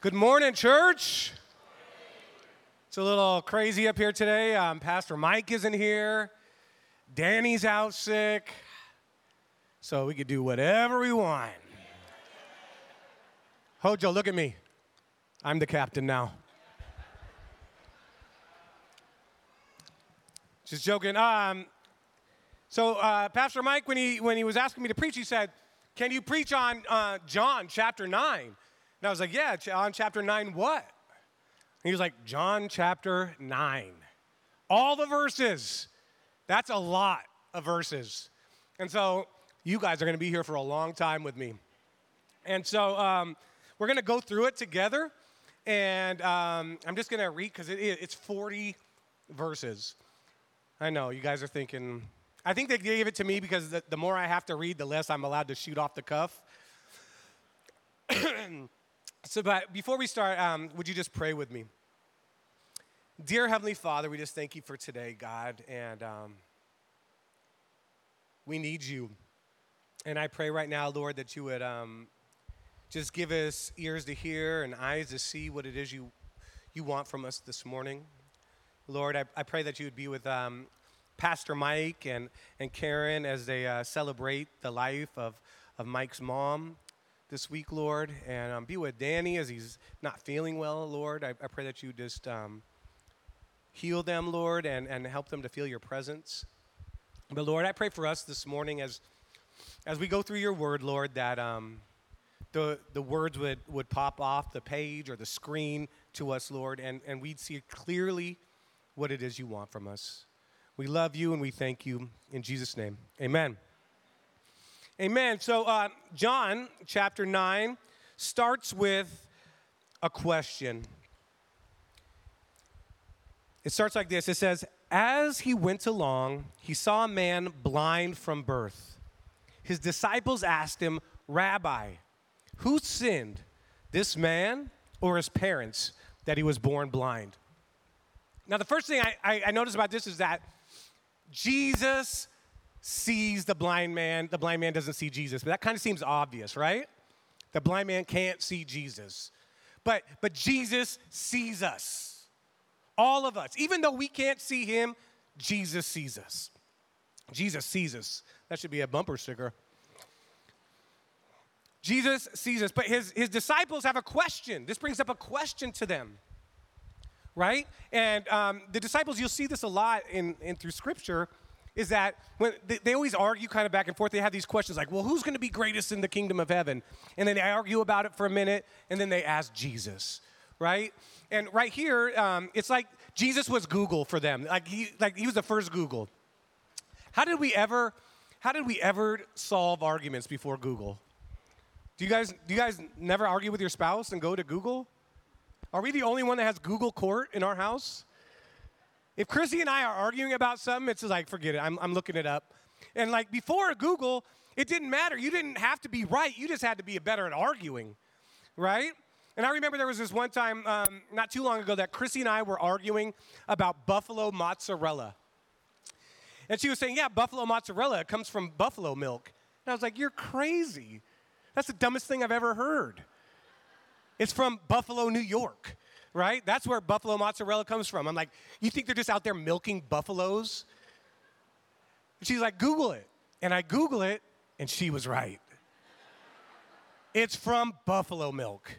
Good morning, church. It's a little crazy up here today. Um, Pastor Mike isn't here. Danny's out sick. So we could do whatever we want. Hojo, look at me. I'm the captain now. Just joking. Um, so uh, Pastor Mike, when he when he was asking me to preach, he said, "Can you preach on uh, John chapter 9? And I was like, Yeah, on chapter 9, what? And he was like, John chapter 9. All the verses. That's a lot of verses. And so you guys are going to be here for a long time with me. And so um, we're going to go through it together. And um, I'm just going to read because it, it's 40 verses. I know, you guys are thinking, I think they gave it to me because the, the more I have to read, the less I'm allowed to shoot off the cuff. So, but before we start, um, would you just pray with me? Dear Heavenly Father, we just thank you for today, God, and um, we need you. And I pray right now, Lord, that you would um, just give us ears to hear and eyes to see what it is you, you want from us this morning. Lord, I, I pray that you would be with um, Pastor Mike and, and Karen as they uh, celebrate the life of, of Mike's mom this week, Lord, and um, be with Danny as he's not feeling well, Lord. I, I pray that you just um, heal them, Lord, and, and help them to feel your presence. But Lord, I pray for us this morning as as we go through your word, Lord, that um, the the words would, would pop off the page or the screen to us, Lord, and, and we'd see clearly what it is you want from us. We love you and we thank you. In Jesus' name, amen. Amen. So, uh, John chapter 9 starts with a question. It starts like this it says, As he went along, he saw a man blind from birth. His disciples asked him, Rabbi, who sinned, this man or his parents, that he was born blind? Now, the first thing I, I, I notice about this is that Jesus sees the blind man, the blind man doesn't see Jesus. But that kind of seems obvious, right? The blind man can't see Jesus. But but Jesus sees us. All of us. Even though we can't see him, Jesus sees us. Jesus sees us. That should be a bumper sticker. Jesus sees us, but his, his disciples have a question. This brings up a question to them, right? And um, the disciples, you'll see this a lot in, in through scripture is that when they, they, always argue kind of back and forth, they have these questions like, well, who's going to be greatest in the kingdom of heaven? And then they argue about it for a minute, and then they ask Jesus, right? And right here, um, it's like Jesus was Google for them. Like he, like he was the first Google. How did we ever, how did we ever solve arguments before Google? Do you guys, do you guys never argue with your spouse and go to Google? Are we the only one that has Google Court in our house? If Chrissy and I are arguing about something, it's like, forget it, I'm, I'm looking it up. And like before Google, it didn't matter. You didn't have to be right, you just had to be better at arguing, right? And I remember there was this one time, um, not too long ago, that Chrissy and I were arguing about buffalo mozzarella. And she was saying, Yeah, buffalo mozzarella comes from buffalo milk. And I was like, You're crazy. That's the dumbest thing I've ever heard. It's from Buffalo, New York right? That's where buffalo mozzarella comes from. I'm like, you think they're just out there milking buffaloes? She's like, Google it. And I Google it, and she was right. It's from buffalo milk,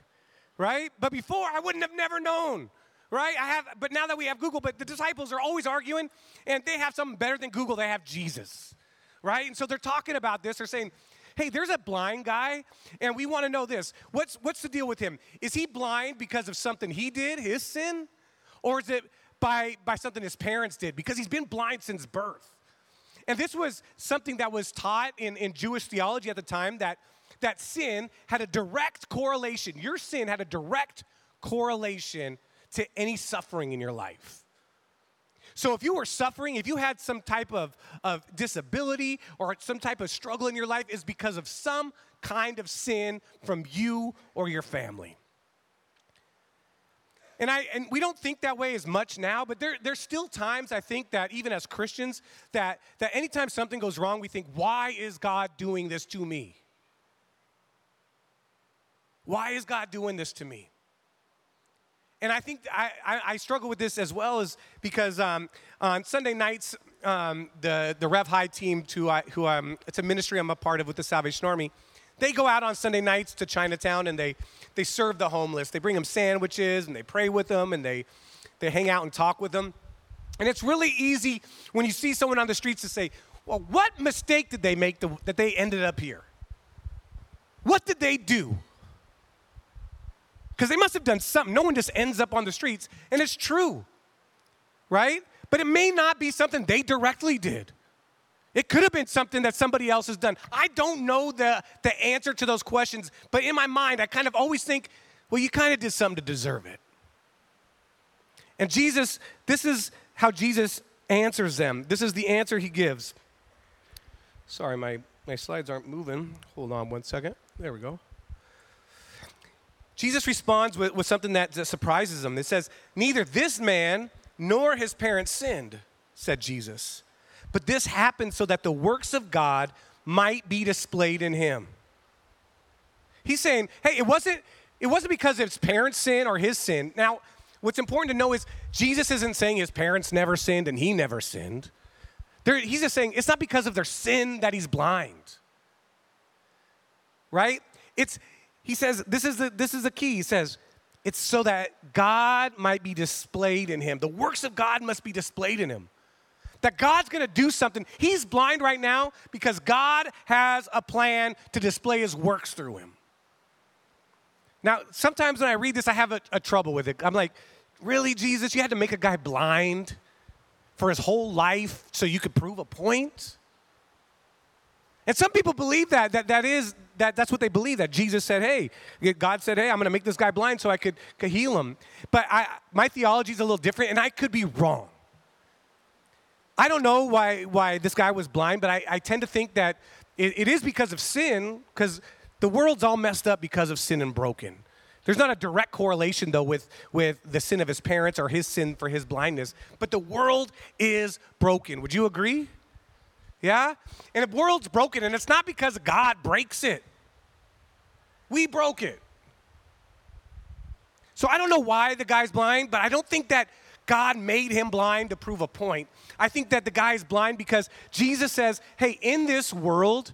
right? But before, I wouldn't have never known, right? I have, but now that we have Google, but the disciples are always arguing, and they have something better than Google. They have Jesus, right? And so they're talking about this. They're saying, hey, there's a blind guy, and we want to know this. What's, what's the deal with him? Is he blind because of something he did, his sin? Or is it by, by something his parents did? Because he's been blind since birth. And this was something that was taught in, in Jewish theology at the time that, that sin had a direct correlation. Your sin had a direct correlation to any suffering in your life. So if you were suffering, if you had some type of, of disability or some type of struggle in your life, is because of some kind of sin from you or your family. And, I, and we don't think that way as much now, but there, there's still times I think that even as Christians, that, that anytime something goes wrong, we think, why is God doing this to me? Why is God doing this to me? And I think I, I, I, struggle with this as well as because um, on Sunday nights, um, the, the Rev High team, to, uh, who um, it's a ministry I'm a part of with the Salvation Army, they go out on Sunday nights to Chinatown and they, they serve the homeless. They bring them sandwiches and they pray with them and they, they hang out and talk with them. And it's really easy when you see someone on the streets to say, well, what mistake did they make to, that they ended up here? What did they do? Because they must have done something. No one just ends up on the streets, and it's true, right? But it may not be something they directly did. It could have been something that somebody else has done. I don't know the, the answer to those questions, but in my mind, I kind of always think, well, you kind of did something to deserve it. And Jesus, this is how Jesus answers them. This is the answer he gives. Sorry, my, my slides aren't moving. Hold on one second. There we go. Jesus responds with, with something that, that surprises him. It says, Neither this man nor his parents sinned, said Jesus. But this happened so that the works of God might be displayed in him. He's saying, hey, it wasn't, it wasn't because of his parents' sin or his sin. Now, what's important to know is Jesus isn't saying his parents never sinned and he never sinned. They're, he's just saying it's not because of their sin that he's blind. Right? It's he says, this is the, this is the key. He says, it's so that God might be displayed in him. The works of God must be displayed in him. That God's gonna do something. He's blind right now because God has a plan to display his works through him. Now, sometimes when I read this, I have a, a trouble with it. I'm like, really, Jesus? You had to make a guy blind for his whole life so you could prove a point? And some people believe that, that that is that, that's what they believe that Jesus said, hey, God said, hey, I'm going to make this guy blind so I could, could heal him. But I, my theology is a little different, and I could be wrong. I don't know why, why this guy was blind, but I, I tend to think that it, it is because of sin, because the world's all messed up because of sin and broken. There's not a direct correlation, though, with, with the sin of his parents or his sin for his blindness, but the world is broken. Would you agree? Yeah? And the world's broken, and it's not because God breaks it. We broke it. So I don't know why the guy's blind, but I don't think that God made him blind to prove a point. I think that the guy is blind because Jesus says, hey, in this world,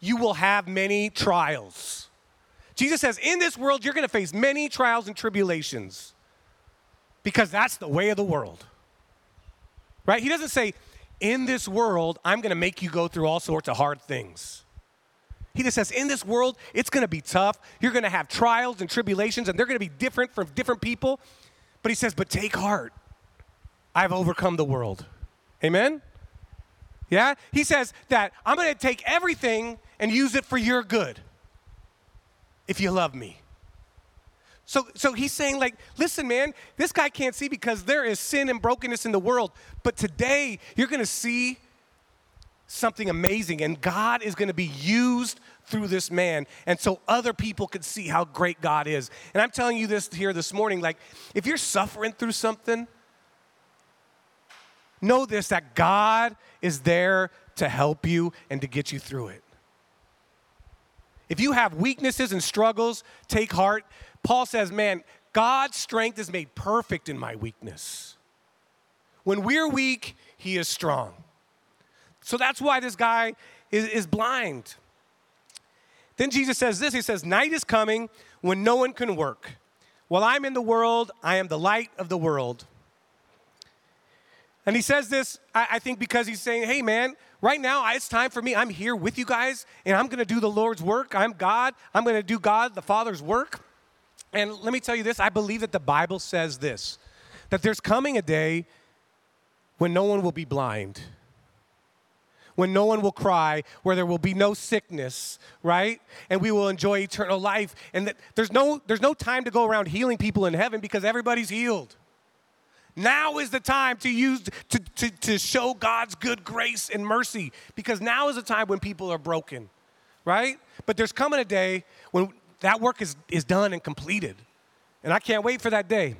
you will have many trials. Jesus says, in this world, you're going to face many trials and tribulations because that's the way of the world. Right? He doesn't say, in this world, I'm going to make you go through all sorts of hard things. He just says, in this world, it's going to be tough. You're going to have trials and tribulations, and they're going to be different from different people. But he says, but take heart. I've overcome the world. Amen? Yeah? He says that I'm going to take everything and use it for your good if you love me. So, so he's saying, like, listen, man, this guy can't see because there is sin and brokenness in the world. But today, you're going to see something amazing, and God is going to be used through this man, and so other people could see how great God is. And I'm telling you this here this morning like, if you're suffering through something, know this that God is there to help you and to get you through it. If you have weaknesses and struggles, take heart. Paul says, man, God's strength is made perfect in my weakness. When we're weak, he is strong. So that's why this guy is, is blind. Then Jesus says this He says, Night is coming when no one can work. While I'm in the world, I am the light of the world. And he says this, I, I think, because he's saying, Hey, man, right now it's time for me. I'm here with you guys, and I'm going to do the Lord's work. I'm God. I'm going to do God, the Father's work. And let me tell you this I believe that the Bible says this that there's coming a day when no one will be blind when no one will cry, where there will be no sickness, right? And we will enjoy eternal life. And that there's no there's no time to go around healing people in heaven because everybody's healed. Now is the time to use to, to, to show God's good grace and mercy because now is the time when people are broken, right? But there's coming a day when that work is, is done and completed. And I can't wait for that day.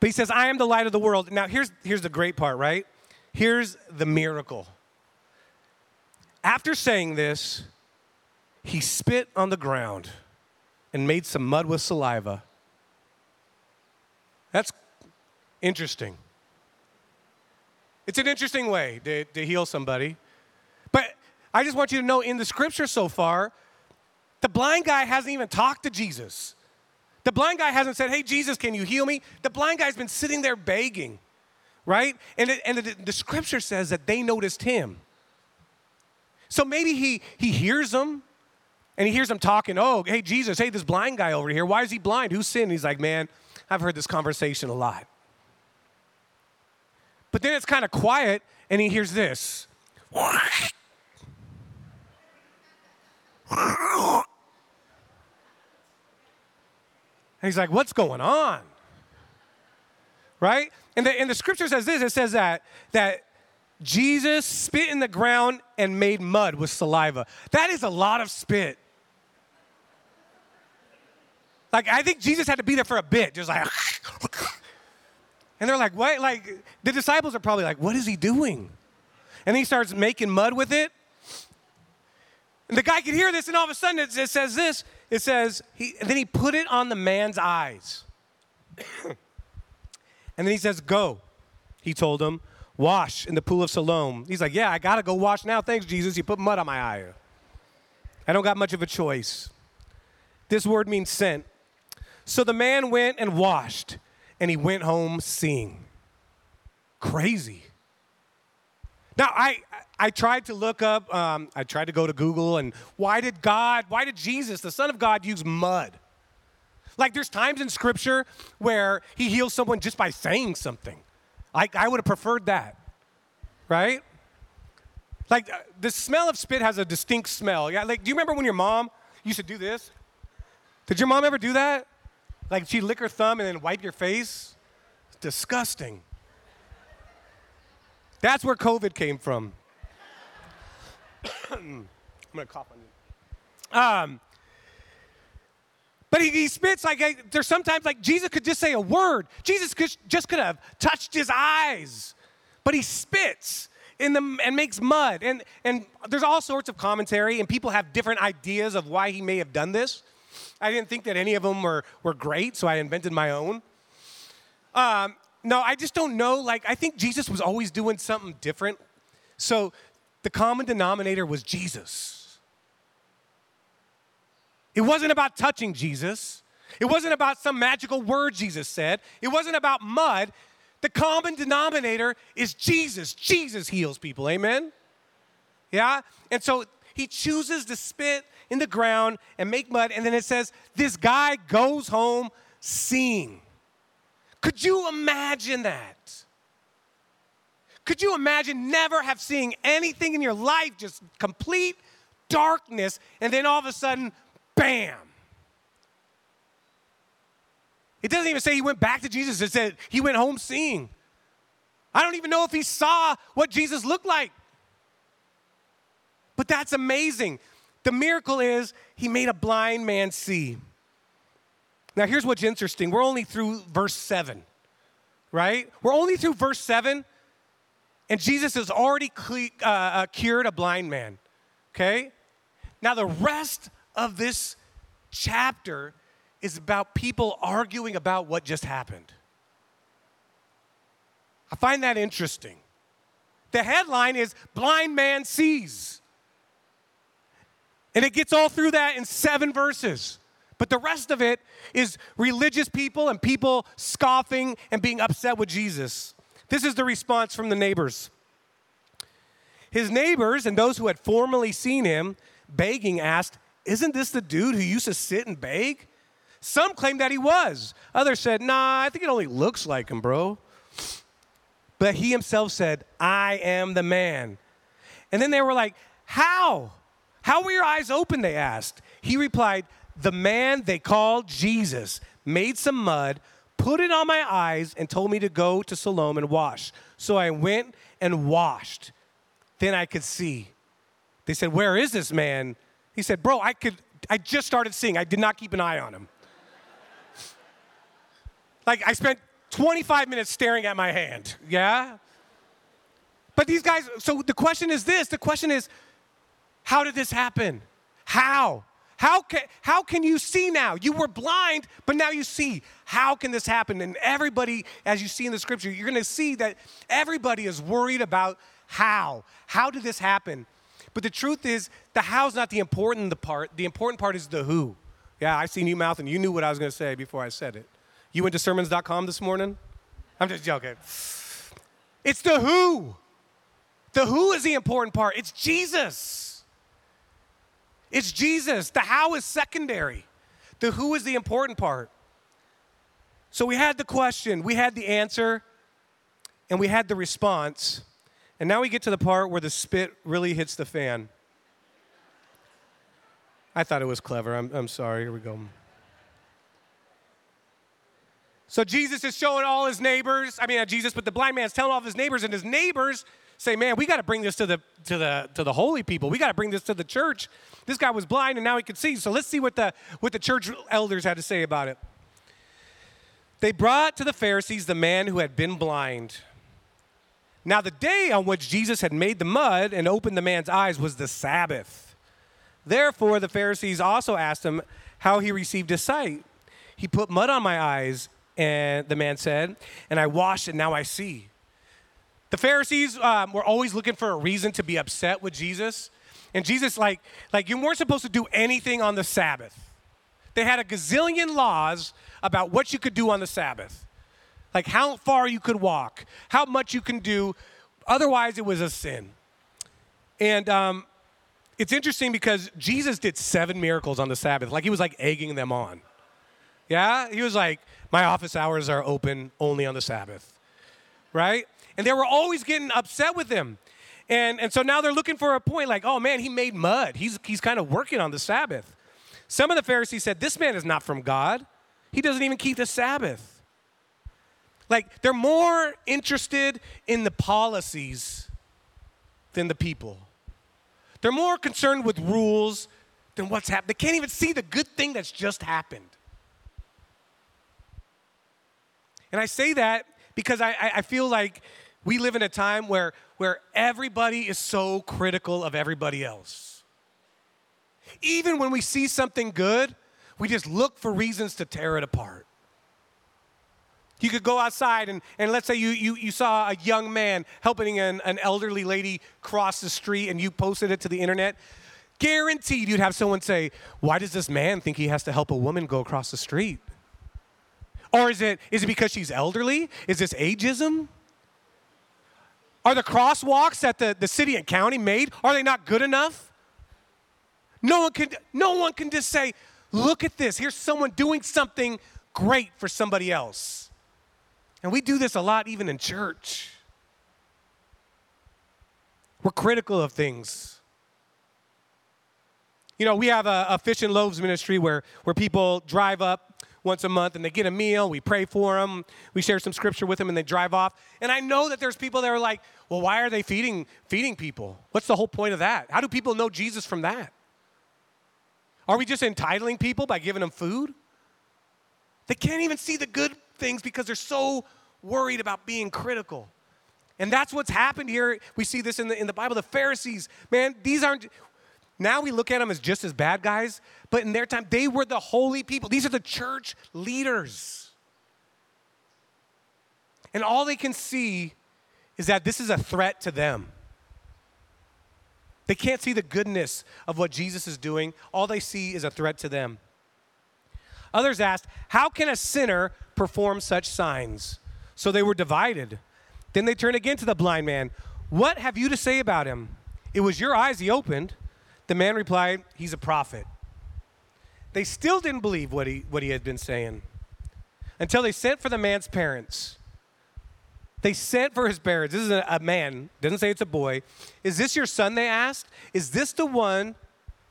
But he says, I am the light of the world. Now, here's, here's the great part, right? Here's the miracle. After saying this, he spit on the ground and made some mud with saliva That's interesting. It's an interesting way to, to heal somebody. But I just want you to know in the scripture so far, the blind guy hasn't even talked to Jesus. The blind guy hasn't said, Hey, Jesus, can you heal me? The blind guy's been sitting there begging, right? And, it, and the, the scripture says that they noticed him. So maybe he, he hears them and he hears them talking, Oh, hey, Jesus, hey, this blind guy over here, why is he blind? Who's sinned? He's like, Man, I've heard this conversation a lot. But then it's kind of quiet and he hears this. And he's like, What's going on? Right? And the, and the scripture says this it says that, that Jesus spit in the ground and made mud with saliva. That is a lot of spit. Like, I think Jesus had to be there for a bit, just like, and they're like, what? Like, the disciples are probably like, what is he doing? And he starts making mud with it. And the guy could hear this, and all of a sudden it, says this it says, he, then he put it on the man's eyes. and then he says, Go. He told him, Wash in the pool of Siloam. He's like, Yeah, I got to go wash now. Thanks, Jesus. You put mud on my eye. I don't got much of a choice. This word means sent. So the man went and washed, and he went home seeing. Crazy. Now, I, I tried to look up, um, I tried to go to Google, and why did God, why did Jesus, the Son of God, use mud? Like, there's times in Scripture where he heals someone just by saying something. I, I would have preferred that, right? Like, uh, the smell of spit has a distinct smell. Yeah, like, do you remember when your mom used to do this? Did your mom ever do that? Like, she'd lick her thumb and then wipe your face? Disgusting. That's where COVID came from. I'm gonna cough on you. Um, but he, he spits like I, there's sometimes like Jesus could just say a word. Jesus could, just could have touched his eyes, but he spits in the and makes mud. And and there's all sorts of commentary, and people have different ideas of why he may have done this. I didn't think that any of them were were great, so I invented my own. Um, no, I just don't know. Like, I think Jesus was always doing something different. So the common denominator was Jesus. It wasn't about touching Jesus. It wasn't about some magical word Jesus said. It wasn't about mud. The common denominator is Jesus. Jesus heals people. Amen? Yeah? And so he chooses to spit in the ground and make mud. And then it says, this guy goes home seeing. Could you imagine that? Could you imagine never have seen anything in your life, just complete darkness, and then all of a sudden, bam? It doesn't even say he went back to Jesus, it said he went home seeing. I don't even know if he saw what Jesus looked like. But that's amazing. The miracle is he made a blind man see. Now, here's what's interesting. We're only through verse 7, right? We're only through verse 7, and Jesus has already uh, uh, cured a blind man, okay? Now, the rest of this chapter is about people arguing about what just happened. I find that interesting. The headline is Blind Man Sees. And it gets all through that in seven verses. But the rest of it is religious people and people scoffing and being upset with Jesus. This is the response from the neighbors. His neighbors and those who had formerly seen him begging asked, Isn't this the dude who used to sit and beg? Some claimed that he was. Others said, Nah, I think it only looks like him, bro. But he himself said, I am the man. And then they were like, How? How were your eyes open? They asked. He replied, the man they called Jesus made some mud, put it on my eyes, and told me to go to Siloam and wash. So I went and washed. Then I could see. They said, Where is this man? He said, Bro, I could I just started seeing. I did not keep an eye on him. like I spent 25 minutes staring at my hand. Yeah? But these guys, so the question is this the question is, how did this happen? How? How can, how can you see now? You were blind, but now you see. How can this happen? And everybody, as you see in the scripture, you're going to see that everybody is worried about how. How did this happen? But the truth is, the how's not the important the part. The important part is the who. Yeah, I seen you mouth and you knew what I was going to say before I said it. You went to sermons.com this morning? I'm just joking. It's the who. The who is the important part. It's Jesus. It's Jesus. The how is secondary. The who is the important part. So we had the question, we had the answer, and we had the response. And now we get to the part where the spit really hits the fan. I thought it was clever. I'm, I'm sorry. Here we go. So Jesus is showing all his neighbors. I mean, not Jesus, but the blind man's telling all of his neighbors, and his neighbors say, "Man, we got to bring this to the to the to the holy people. We got to bring this to the church. This guy was blind, and now he can see. So let's see what the what the church elders had to say about it." They brought to the Pharisees the man who had been blind. Now, the day on which Jesus had made the mud and opened the man's eyes was the Sabbath. Therefore, the Pharisees also asked him how he received his sight. He put mud on my eyes and the man said, and I washed and now I see. The Pharisees um, were always looking for a reason to be upset with Jesus. And Jesus, like, like you weren't supposed to do anything on the Sabbath. They had a gazillion laws about what you could do on the Sabbath, like how far you could walk, how much you can do. Otherwise, it was a sin. And um, it's interesting because Jesus did seven miracles on the Sabbath, like he was like egging them on. Yeah? He was like, my office hours are open only on the Sabbath, right? And they were always getting upset with him. And, and so now they're looking for a point like, oh man, he made mud. He's, he's kind of working on the Sabbath. Some of the Pharisees said, this man is not from God. He doesn't even keep the Sabbath. Like, they're more interested in the policies than the people. They're more concerned with rules than what's happened. They can't even see the good thing that's just happened. And I say that because I, I feel like we live in a time where, where everybody is so critical of everybody else. Even when we see something good, we just look for reasons to tear it apart. You could go outside and, and let's say you, you, you saw a young man helping an, an elderly lady cross the street and you posted it to the internet. Guaranteed you'd have someone say, Why does this man think he has to help a woman go across the street? Or is it, is it because she's elderly? Is this ageism? Are the crosswalks that the, the city and county made, are they not good enough? No one can, no one can just say, look at this. Here's someone doing something great for somebody else. And we do this a lot even in church. We're critical of things. You know, we have a, a fish and loaves ministry where, where people drive up once a month and they get a meal. We pray for them. We share some scripture with them and they drive off. And I know that there's people that are like, well, why are they feeding, feeding people? What's the whole point of that? How do people know Jesus from that? Are we just entitling people by giving them food? They can't even see the good things because they're so worried about being critical. And that's what's happened here. We see this in the, in the Bible. The Pharisees, man, these aren't, now we look at them as just as bad guys, but in their time, they were the holy people. These are the church leaders. And all they can see is that this is a threat to them. They can't see the goodness of what Jesus is doing. All they see is a threat to them. Others asked, How can a sinner perform such signs? So they were divided. Then they turned again to the blind man. What have you to say about him? It was your eyes he opened. The man replied, He's a prophet. They still didn't believe what he, what he had been saying until they sent for the man's parents. They sent for his parents. This is a, a man, doesn't say it's a boy. Is this your son? They asked. Is this the one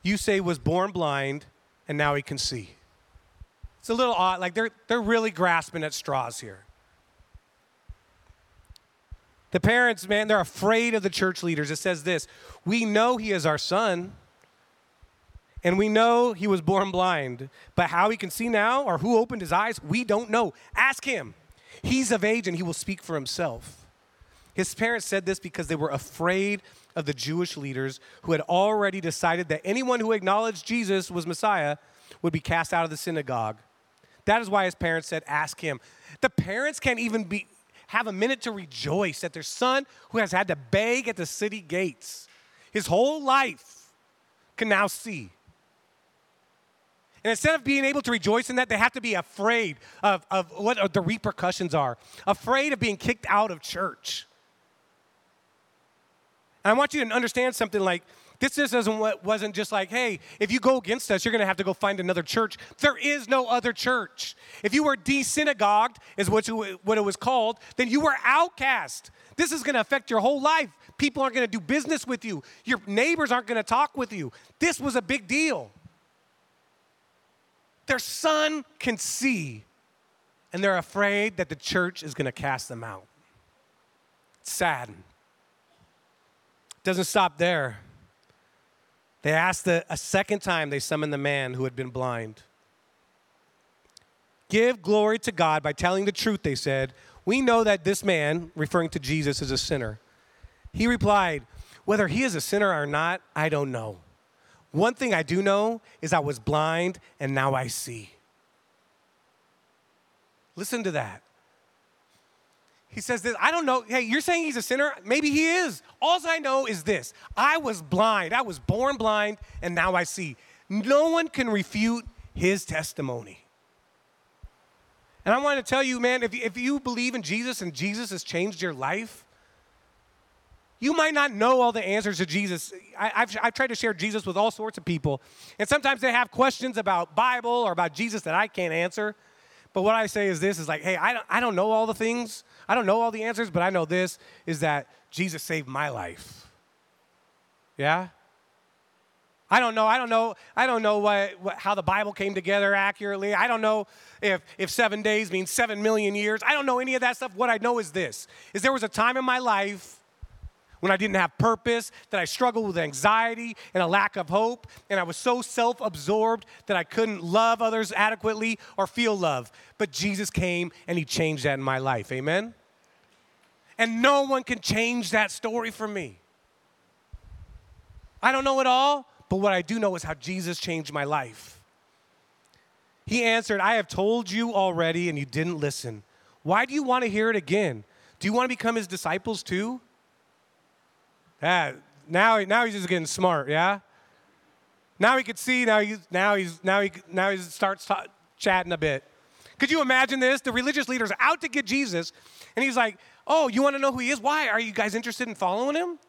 you say was born blind and now he can see? It's a little odd. Like they're, they're really grasping at straws here. The parents, man, they're afraid of the church leaders. It says this We know he is our son. And we know he was born blind, but how he can see now or who opened his eyes, we don't know. Ask him. He's of age and he will speak for himself. His parents said this because they were afraid of the Jewish leaders who had already decided that anyone who acknowledged Jesus was Messiah would be cast out of the synagogue. That is why his parents said, Ask him. The parents can't even be, have a minute to rejoice that their son, who has had to beg at the city gates his whole life, can now see. And instead of being able to rejoice in that, they have to be afraid of, of what the repercussions are, afraid of being kicked out of church. And I want you to understand something like this just doesn't, wasn't just like, hey, if you go against us, you're going to have to go find another church. There is no other church. If you were de-synagogued, is what, you, what it was called, then you were outcast. This is going to affect your whole life. People aren't going to do business with you. Your neighbors aren't going to talk with you. This was a big deal. Their son can see, and they're afraid that the church is going to cast them out. It's sad. Doesn't stop there. They asked the, a second time, they summoned the man who had been blind. Give glory to God by telling the truth, they said. We know that this man, referring to Jesus, is a sinner. He replied, Whether he is a sinner or not, I don't know. One thing I do know is I was blind and now I see. Listen to that. He says this, I don't know. Hey, you're saying he's a sinner? Maybe he is. All I know is this I was blind. I was born blind, and now I see. No one can refute his testimony. And I want to tell you, man, if, if you believe in Jesus and Jesus has changed your life, you might not know all the answers to Jesus. I, have I've tried to share Jesus with all sorts of people, and sometimes they have questions about Bible or about Jesus that I can't answer. But what I say is this is like, hey, I don't, I don't know all the things. I don't know all the answers, but I know this is that Jesus saved my life. Yeah? I don't know. I don't know. I don't know what, what, how the Bible came together accurately. I don't know if, if seven days means seven million years. I don't know any of that stuff. What I know is this: is there was a time in my life when I didn't have purpose, that I struggled with anxiety and a lack of hope, and I was so self absorbed that I couldn't love others adequately or feel love. But Jesus came and He changed that in my life. Amen? And no one can change that story for me. I don't know it all, but what I do know is how Jesus changed my life. He answered, I have told you already, and you didn't listen. Why do you want to hear it again? Do you want to become his disciples too? Yeah, now, now he's just getting smart, yeah? Now he could see, now he's, now he's, now he, now he starts ta- chatting a bit. Could you imagine this? The religious leader's out to get Jesus, and he's like, oh, you want to know who he is? Why? Are you guys interested in following him?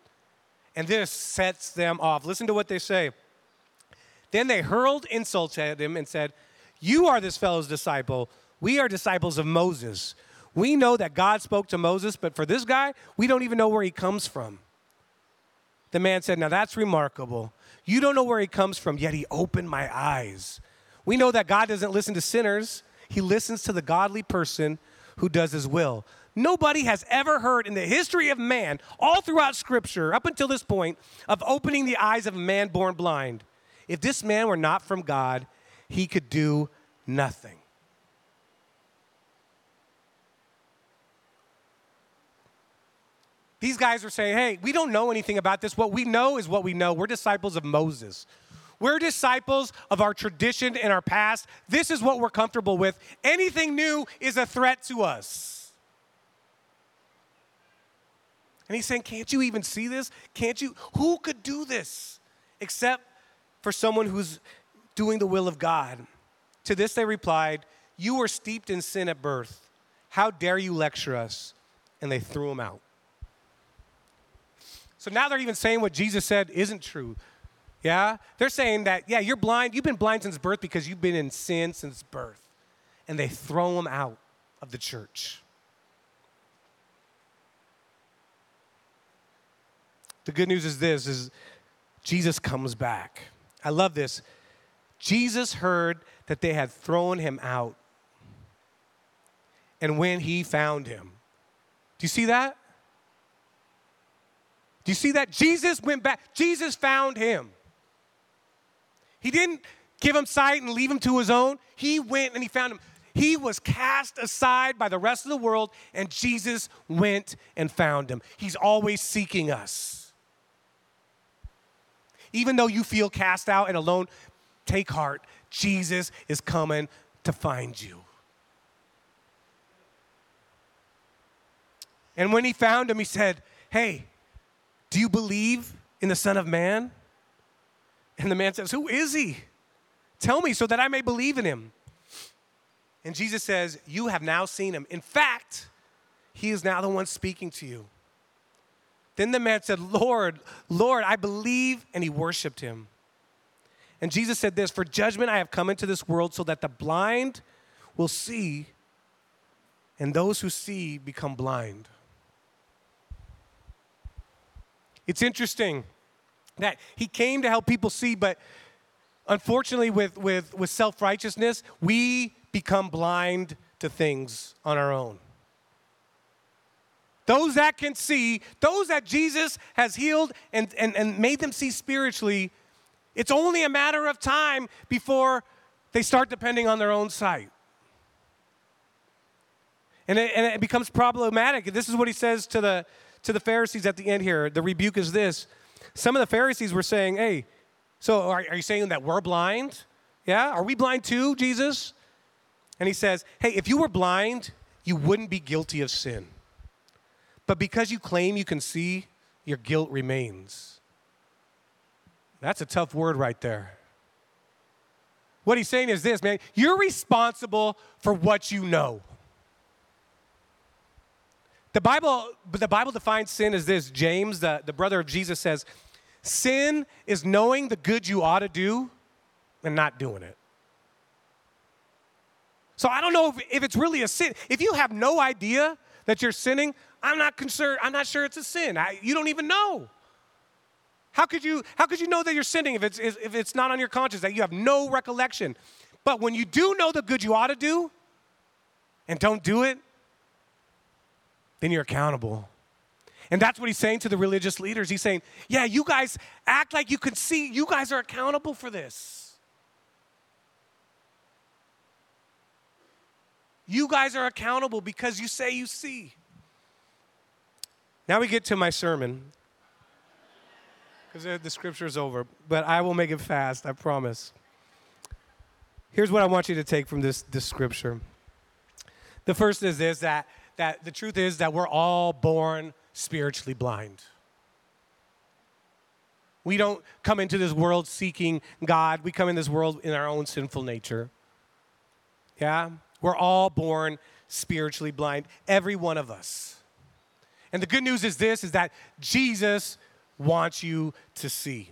And this sets them off. Listen to what they say. Then they hurled insults at him and said, You are this fellow's disciple. We are disciples of Moses. We know that God spoke to Moses, but for this guy, we don't even know where he comes from. The man said, Now that's remarkable. You don't know where he comes from, yet he opened my eyes. We know that God doesn't listen to sinners, he listens to the godly person who does his will. Nobody has ever heard in the history of man, all throughout Scripture, up until this point, of opening the eyes of a man born blind. If this man were not from God, he could do nothing. These guys are saying, hey, we don't know anything about this. What we know is what we know. We're disciples of Moses. We're disciples of our tradition and our past. This is what we're comfortable with. Anything new is a threat to us. And he's saying, Can't you even see this? Can't you? Who could do this except for someone who's doing the will of God? To this they replied, You were steeped in sin at birth. How dare you lecture us? And they threw him out. So now they're even saying what Jesus said isn't true. Yeah? They're saying that, yeah, you're blind. You've been blind since birth because you've been in sin since birth. And they throw him out of the church. The good news is this is Jesus comes back. I love this. Jesus heard that they had thrown him out. And when he found him, do you see that? Do you see that? Jesus went back. Jesus found him. He didn't give him sight and leave him to his own. He went and he found him. He was cast aside by the rest of the world, and Jesus went and found him. He's always seeking us. Even though you feel cast out and alone, take heart. Jesus is coming to find you. And when he found him, he said, Hey, do you believe in the Son of Man? And the man says, Who is he? Tell me so that I may believe in him. And Jesus says, You have now seen him. In fact, he is now the one speaking to you. Then the man said, Lord, Lord, I believe. And he worshiped him. And Jesus said this For judgment I have come into this world so that the blind will see, and those who see become blind. It's interesting that he came to help people see, but unfortunately, with, with, with self righteousness, we become blind to things on our own. Those that can see, those that Jesus has healed and, and, and made them see spiritually, it's only a matter of time before they start depending on their own sight. And it, and it becomes problematic. This is what he says to the, to the Pharisees at the end here. The rebuke is this. Some of the Pharisees were saying, Hey, so are, are you saying that we're blind? Yeah? Are we blind too, Jesus? And he says, Hey, if you were blind, you wouldn't be guilty of sin. But because you claim you can see, your guilt remains. That's a tough word right there. What he's saying is this, man, you're responsible for what you know. The Bible, the Bible defines sin as this. James, the, the brother of Jesus, says, Sin is knowing the good you ought to do and not doing it. So I don't know if, if it's really a sin. If you have no idea that you're sinning, I'm not concerned. I'm not sure it's a sin. I, you don't even know. How could you how could you know that you're sinning if it's if it's not on your conscience that you have no recollection? But when you do know the good you ought to do and don't do it, then you're accountable. And that's what he's saying to the religious leaders. He's saying, "Yeah, you guys act like you can see. You guys are accountable for this. You guys are accountable because you say you see." Now we get to my sermon. Because the scripture is over, but I will make it fast, I promise. Here's what I want you to take from this, this scripture. The first is this that, that the truth is that we're all born spiritually blind. We don't come into this world seeking God. We come in this world in our own sinful nature. Yeah? We're all born spiritually blind, every one of us. And the good news is this is that Jesus wants you to see.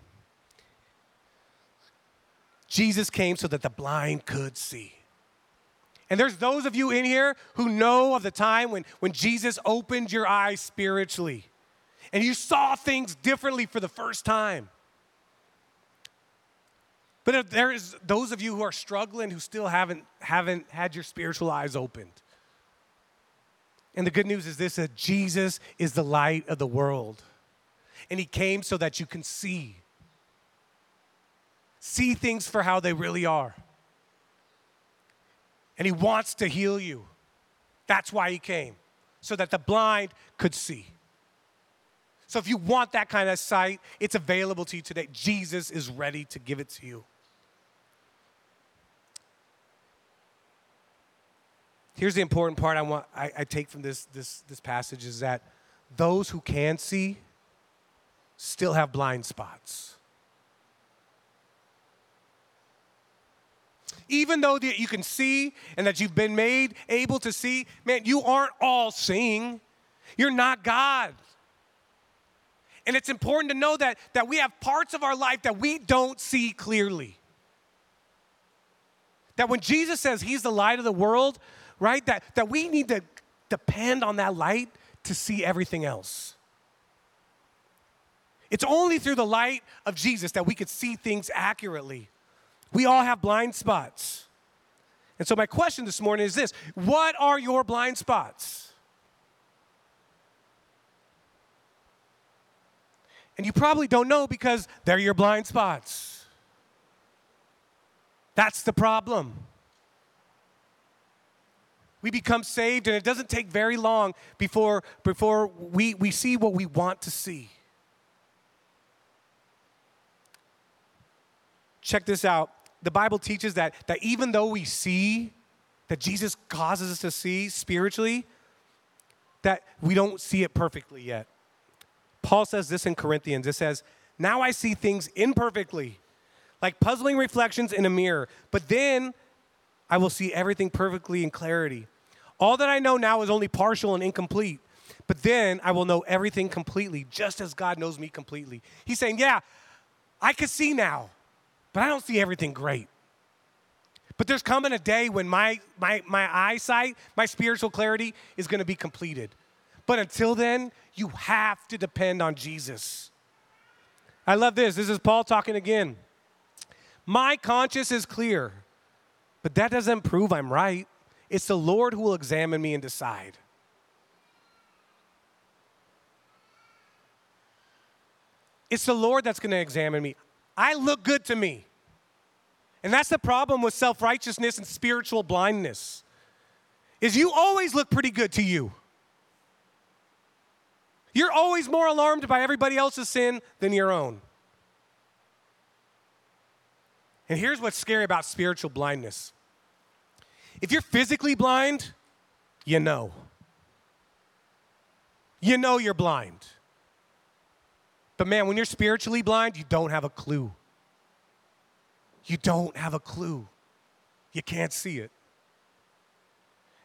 Jesus came so that the blind could see. And there's those of you in here who know of the time when, when Jesus opened your eyes spiritually and you saw things differently for the first time. But if there is those of you who are struggling who still haven't, haven't had your spiritual eyes opened. And the good news is this that Jesus is the light of the world. And he came so that you can see. See things for how they really are. And he wants to heal you. That's why he came, so that the blind could see. So if you want that kind of sight, it's available to you today. Jesus is ready to give it to you. Here's the important part I want I, I take from this, this, this passage is that those who can see still have blind spots. Even though that you can see and that you've been made able to see, man, you aren't all seeing. You're not God. And it's important to know that, that we have parts of our life that we don't see clearly. That when Jesus says he's the light of the world, right? That, that we need to depend on that light to see everything else. It's only through the light of Jesus that we could see things accurately. We all have blind spots. And so, my question this morning is this What are your blind spots? And you probably don't know because they're your blind spots. That's the problem we become saved, and it doesn't take very long before, before we, we see what we want to see. check this out. The Bible teaches that, that even though we see, that Jesus causes us to see spiritually, that we don't see it perfectly yet. Paul says this in Corinthians. It says, Now I see things imperfectly, like puzzling reflections in a mirror, but then I will see everything perfectly in clarity. All that I know now is only partial and incomplete, but then I will know everything completely, just as God knows me completely. He's saying, Yeah, I can see now, but I don't see everything great. But there's coming a day when my, my, my eyesight, my spiritual clarity is going to be completed. But until then, you have to depend on Jesus. I love this. This is Paul talking again. My conscience is clear, but that doesn't prove I'm right. It's the Lord who will examine me and decide. It's the Lord that's going to examine me. I look good to me. And that's the problem with self-righteousness and spiritual blindness. Is you always look pretty good to you. You're always more alarmed by everybody else's sin than your own. And here's what's scary about spiritual blindness if you're physically blind, you know. You know you're blind. But man, when you're spiritually blind, you don't have a clue. You don't have a clue. You can't see it.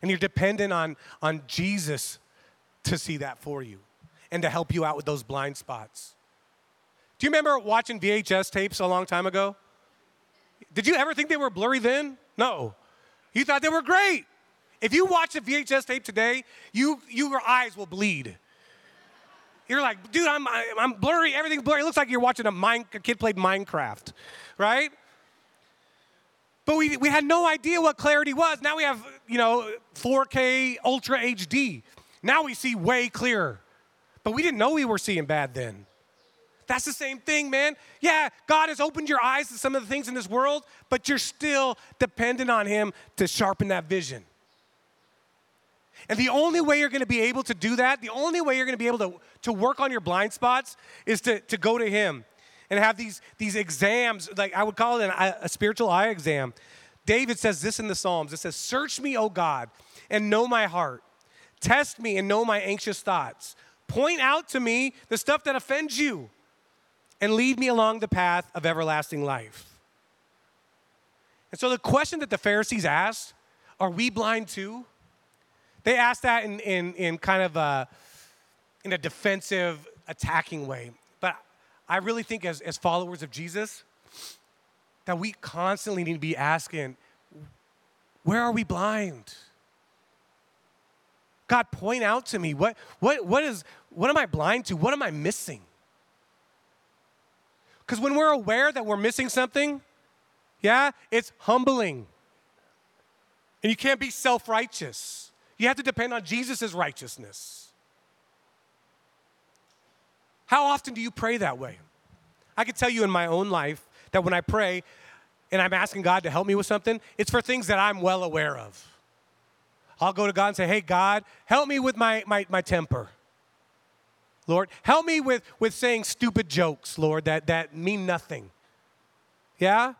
And you're dependent on, on Jesus to see that for you and to help you out with those blind spots. Do you remember watching VHS tapes a long time ago? Did you ever think they were blurry then? No. You thought they were great. If you watch a VHS tape today, you, you your eyes will bleed. You're like, dude, I'm, I'm blurry, everything's blurry. It looks like you're watching a, mine, a kid played Minecraft, right? But we, we had no idea what clarity was. Now we have, you know, 4K Ultra HD. Now we see way clearer. But we didn't know we were seeing bad then. That's the same thing, man. Yeah, God has opened your eyes to some of the things in this world, but you're still dependent on Him to sharpen that vision. And the only way you're going to be able to do that, the only way you're going to be able to, to work on your blind spots is to, to go to Him and have these, these exams, like I would call it an, a spiritual eye exam. David says this in the Psalms it says, Search me, O God, and know my heart. Test me and know my anxious thoughts. Point out to me the stuff that offends you and lead me along the path of everlasting life. And so the question that the Pharisees asked, are we blind too? They asked that in, in, in kind of a, in a defensive, attacking way. But I really think as, as followers of Jesus, that we constantly need to be asking, where are we blind? God, point out to me what, what, what, is, what am I blind to? What am I missing? Because when we're aware that we're missing something, yeah, it's humbling. And you can't be self righteous. You have to depend on Jesus' righteousness. How often do you pray that way? I can tell you in my own life that when I pray and I'm asking God to help me with something, it's for things that I'm well aware of. I'll go to God and say, hey, God, help me with my, my, my temper. Lord, help me with, with saying stupid jokes, Lord, that, that mean nothing. Yeah?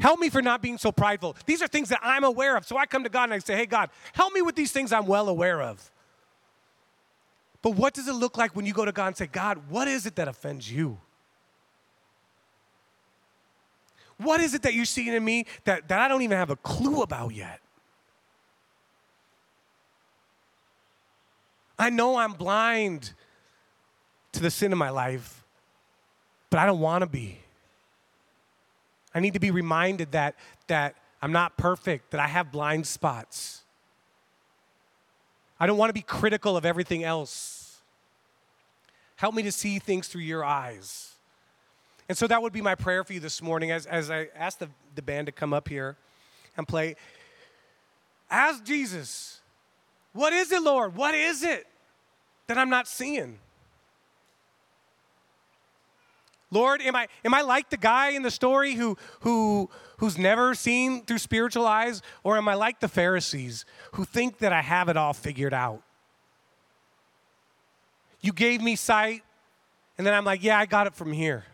Help me for not being so prideful. These are things that I'm aware of. So I come to God and I say, hey, God, help me with these things I'm well aware of. But what does it look like when you go to God and say, God, what is it that offends you? What is it that you're seeing in me that, that I don't even have a clue about yet? I know I'm blind to the sin in my life, but I don't want to be. I need to be reminded that, that I'm not perfect, that I have blind spots. I don't want to be critical of everything else. Help me to see things through your eyes. And so that would be my prayer for you this morning as, as I ask the, the band to come up here and play. Ask Jesus, what is it, Lord? What is it that I'm not seeing? Lord, am I, am I like the guy in the story who, who, who's never seen through spiritual eyes? Or am I like the Pharisees who think that I have it all figured out? You gave me sight, and then I'm like, yeah, I got it from here.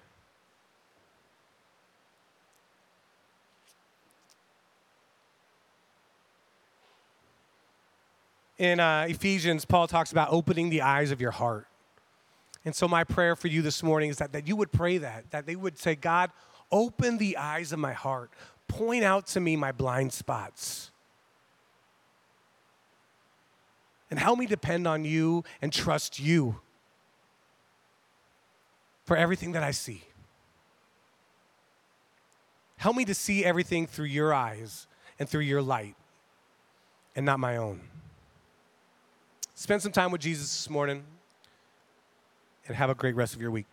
In uh, Ephesians, Paul talks about opening the eyes of your heart. And so, my prayer for you this morning is that, that you would pray that, that they would say, God, open the eyes of my heart, point out to me my blind spots. And help me depend on you and trust you for everything that I see. Help me to see everything through your eyes and through your light and not my own. Spend some time with Jesus this morning and have a great rest of your week.